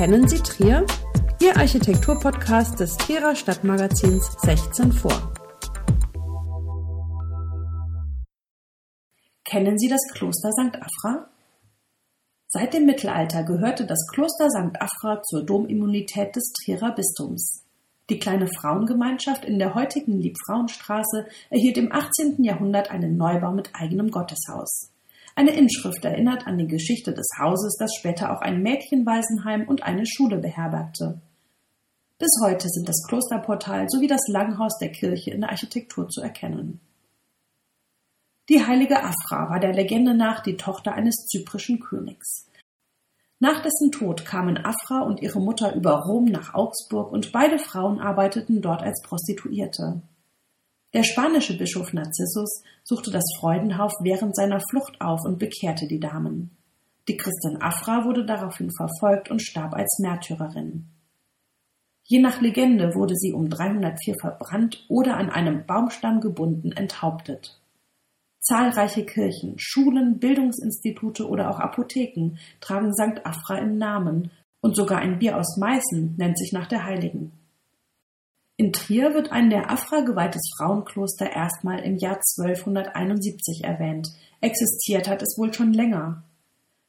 Kennen Sie Trier? Ihr Architekturpodcast des Trierer Stadtmagazins 16 vor. Kennen Sie das Kloster St. Afra? Seit dem Mittelalter gehörte das Kloster St. Afra zur Domimmunität des Trierer Bistums. Die kleine Frauengemeinschaft in der heutigen Liebfrauenstraße erhielt im 18. Jahrhundert einen Neubau mit eigenem Gotteshaus. Eine Inschrift erinnert an die Geschichte des Hauses, das später auch ein Mädchenwaisenheim und eine Schule beherbergte. Bis heute sind das Klosterportal sowie das Langhaus der Kirche in der Architektur zu erkennen. Die heilige Afra war der Legende nach die Tochter eines zyprischen Königs. Nach dessen Tod kamen Afra und ihre Mutter über Rom nach Augsburg und beide Frauen arbeiteten dort als Prostituierte. Der spanische Bischof Narzissus suchte das Freudenhaus während seiner Flucht auf und bekehrte die Damen. Die Christin Afra wurde daraufhin verfolgt und starb als Märtyrerin. Je nach Legende wurde sie um 304 verbrannt oder an einem Baumstamm gebunden enthauptet. Zahlreiche Kirchen, Schulen, Bildungsinstitute oder auch Apotheken tragen St. Afra im Namen und sogar ein Bier aus Meißen nennt sich nach der Heiligen. In Trier wird ein der Afra geweihtes Frauenkloster erstmal im Jahr 1271 erwähnt. Existiert hat es wohl schon länger.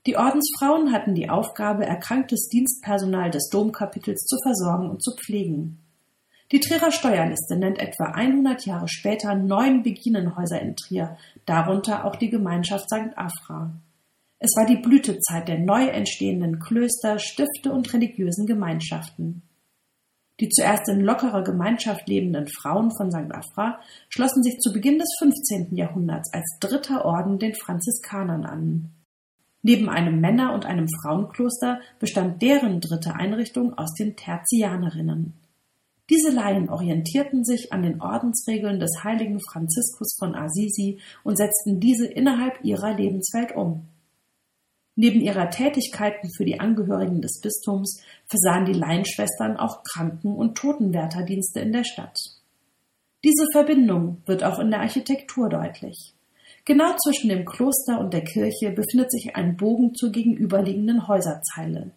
Die Ordensfrauen hatten die Aufgabe, erkranktes Dienstpersonal des Domkapitels zu versorgen und zu pflegen. Die Trierer Steuerliste nennt etwa 100 Jahre später neun Beginenhäuser in Trier, darunter auch die Gemeinschaft St. Afra. Es war die Blütezeit der neu entstehenden Klöster, Stifte und religiösen Gemeinschaften. Die zuerst in lockerer Gemeinschaft lebenden Frauen von St. Afra schlossen sich zu Beginn des 15. Jahrhunderts als dritter Orden den Franziskanern an. Neben einem Männer- und einem Frauenkloster bestand deren dritte Einrichtung aus den Tertianerinnen. Diese Laien orientierten sich an den Ordensregeln des heiligen Franziskus von Assisi und setzten diese innerhalb ihrer Lebenswelt um. Neben ihrer Tätigkeiten für die Angehörigen des Bistums versahen die Laienschwestern auch Kranken- und Totenwärterdienste in der Stadt. Diese Verbindung wird auch in der Architektur deutlich. Genau zwischen dem Kloster und der Kirche befindet sich ein Bogen zur gegenüberliegenden Häuserzeile.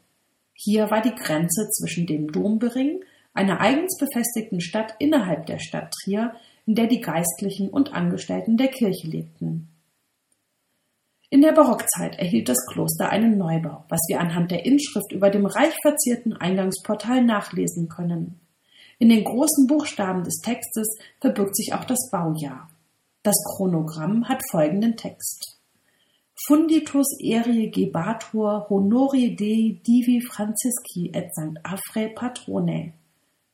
Hier war die Grenze zwischen dem Dombering einer eigens befestigten Stadt innerhalb der Stadt Trier, in der die Geistlichen und Angestellten der Kirche lebten. In der Barockzeit erhielt das Kloster einen Neubau, was wir anhand der Inschrift über dem reich verzierten Eingangsportal nachlesen können. In den großen Buchstaben des Textes verbirgt sich auch das Baujahr. Das Chronogramm hat folgenden Text. Funditus erie gebatur honori Dei divi Francisci et St. Afre patrone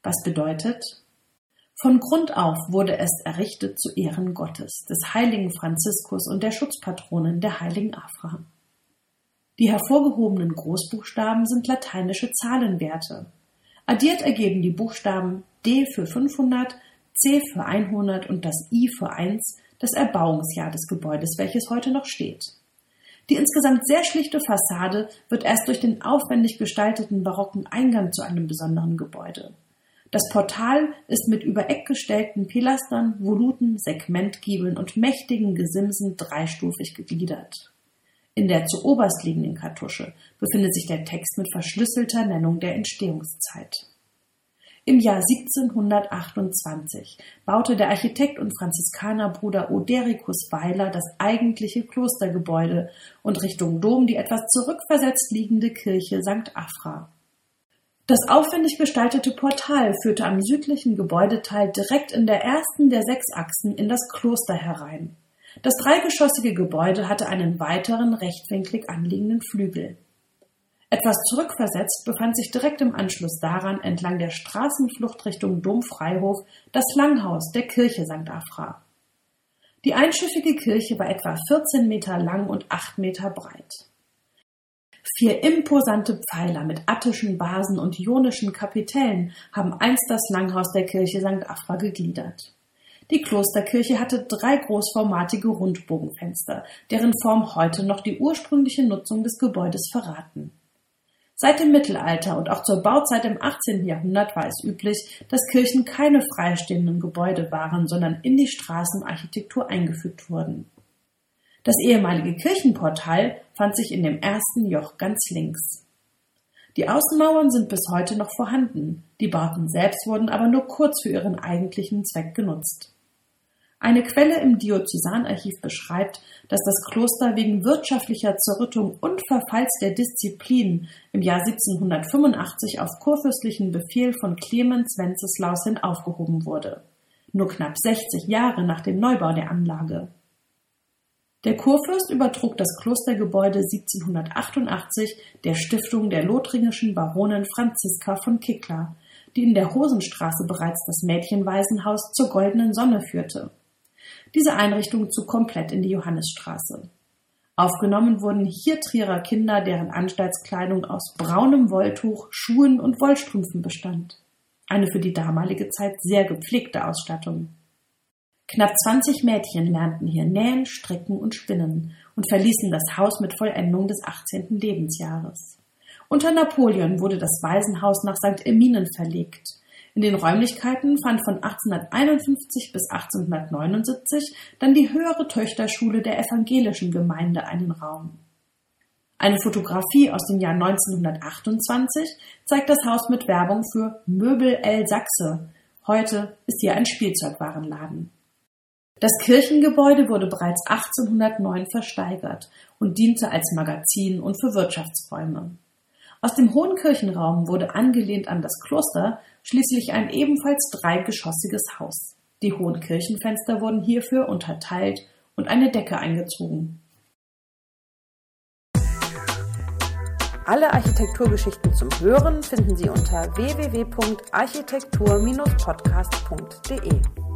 was bedeutet, von Grund auf wurde es errichtet zu Ehren Gottes, des heiligen Franziskus und der Schutzpatronin der heiligen Afra. Die hervorgehobenen Großbuchstaben sind lateinische Zahlenwerte. Addiert ergeben die Buchstaben D für 500, C für 100 und das I für 1 das Erbauungsjahr des Gebäudes, welches heute noch steht. Die insgesamt sehr schlichte Fassade wird erst durch den aufwendig gestalteten barocken Eingang zu einem besonderen Gebäude. Das Portal ist mit über Eck gestellten Pilastern, Voluten, Segmentgiebeln und mächtigen Gesimsen dreistufig gegliedert. In der zu oberst liegenden Kartusche befindet sich der Text mit verschlüsselter Nennung der Entstehungszeit. Im Jahr 1728 baute der Architekt und Franziskanerbruder Odericus Weiler das eigentliche Klostergebäude und Richtung Dom die etwas zurückversetzt liegende Kirche St. Afra. Das aufwendig gestaltete Portal führte am südlichen Gebäudeteil direkt in der ersten der sechs Achsen in das Kloster herein. Das dreigeschossige Gebäude hatte einen weiteren rechtwinklig anliegenden Flügel. Etwas zurückversetzt befand sich direkt im Anschluss daran entlang der Straßenflucht Richtung Domfreihof das Langhaus der Kirche St. Afra. Die einschiffige Kirche war etwa 14 Meter lang und 8 Meter breit. Vier imposante Pfeiler mit attischen Basen und ionischen Kapitellen haben einst das Langhaus der Kirche St. Afra gegliedert. Die Klosterkirche hatte drei großformatige Rundbogenfenster, deren Form heute noch die ursprüngliche Nutzung des Gebäudes verraten. Seit dem Mittelalter und auch zur Bauzeit im 18. Jahrhundert war es üblich, dass Kirchen keine freistehenden Gebäude waren, sondern in die Straßenarchitektur eingefügt wurden. Das ehemalige Kirchenportal fand sich in dem ersten Joch ganz links. Die Außenmauern sind bis heute noch vorhanden, die Bauten selbst wurden aber nur kurz für ihren eigentlichen Zweck genutzt. Eine Quelle im Diözesanarchiv beschreibt, dass das Kloster wegen wirtschaftlicher Zerrüttung und Verfalls der Disziplin im Jahr 1785 auf kurfürstlichen Befehl von Clemens Wenceslaus hin aufgehoben wurde. Nur knapp 60 Jahre nach dem Neubau der Anlage. Der Kurfürst übertrug das Klostergebäude 1788 der Stiftung der lothringischen Baronin Franziska von Kickler, die in der Hosenstraße bereits das Mädchenwaisenhaus zur Goldenen Sonne führte. Diese Einrichtung zog komplett in die Johannisstraße. Aufgenommen wurden hier Trierer Kinder, deren Anstaltskleidung aus braunem Wolltuch, Schuhen und Wollstrümpfen bestand. Eine für die damalige Zeit sehr gepflegte Ausstattung. Knapp 20 Mädchen lernten hier nähen, stricken und spinnen und verließen das Haus mit Vollendung des 18. Lebensjahres. Unter Napoleon wurde das Waisenhaus nach St. Eminen verlegt. In den Räumlichkeiten fand von 1851 bis 1879 dann die höhere Töchterschule der evangelischen Gemeinde einen Raum. Eine Fotografie aus dem Jahr 1928 zeigt das Haus mit Werbung für Möbel El Sachse. Heute ist hier ein Spielzeugwarenladen. Das Kirchengebäude wurde bereits 1809 versteigert und diente als Magazin und für Wirtschaftsräume. Aus dem hohen Kirchenraum wurde angelehnt an das Kloster schließlich ein ebenfalls dreigeschossiges Haus. Die hohen Kirchenfenster wurden hierfür unterteilt und eine Decke eingezogen. Alle Architekturgeschichten zum Hören finden Sie unter www.architektur-podcast.de.